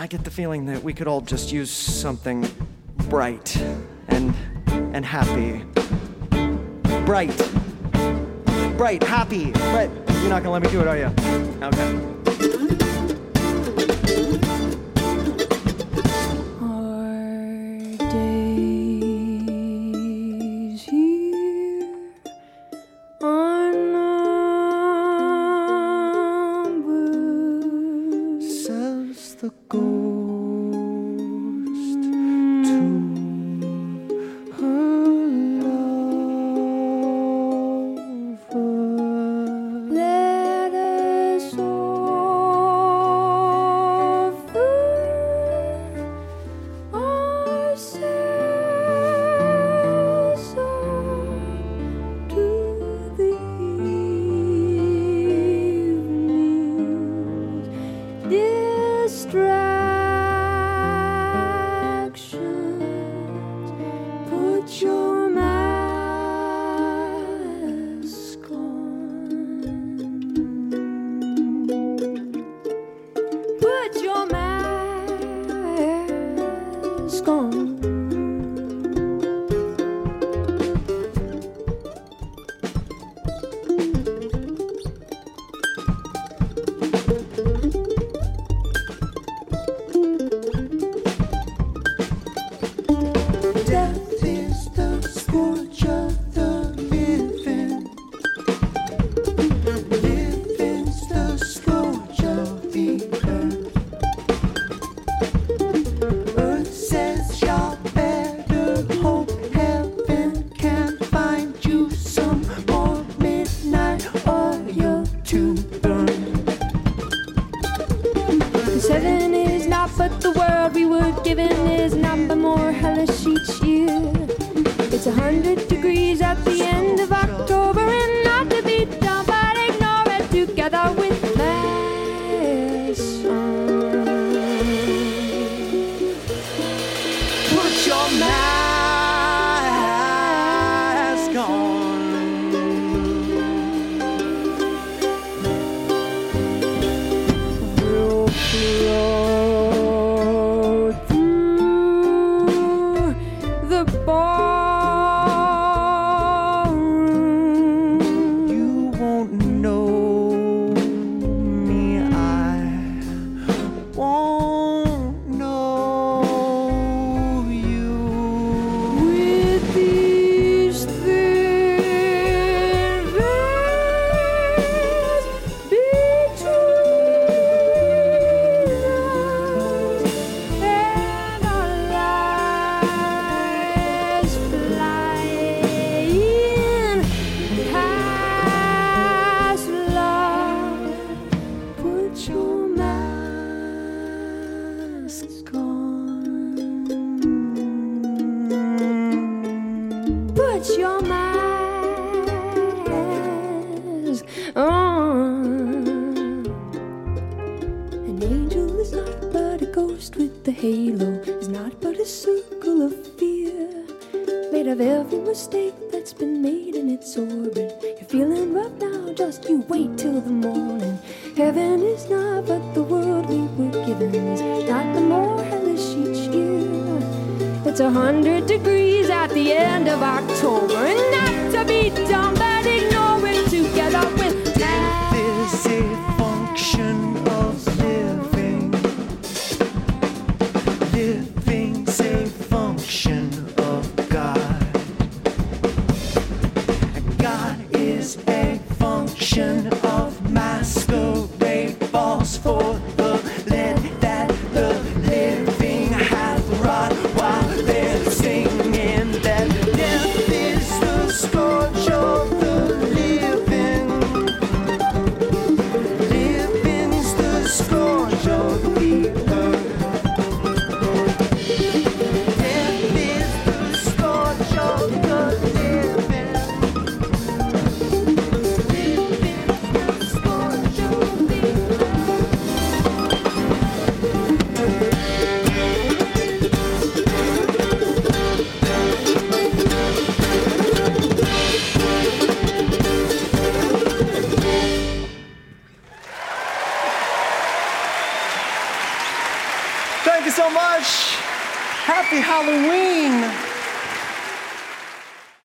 I get the feeling that we could all just use something bright and and happy. Bright. Bright, happy. But you're not gonna let me do it, are you? Okay. The ghost mask on. Death is the scourge given is not but more hellish each year. It's a hundred degrees at the the ballroom. Mistake that's been made its orbit. You're feeling rough now, just you wait till the morning. Heaven is not but the world we were given, is not the more hellish each year. It's a hundred degrees at the end of October, and not to be done, but ignore it together with Death is a function of living. Living's function Thank you so much. Happy Halloween.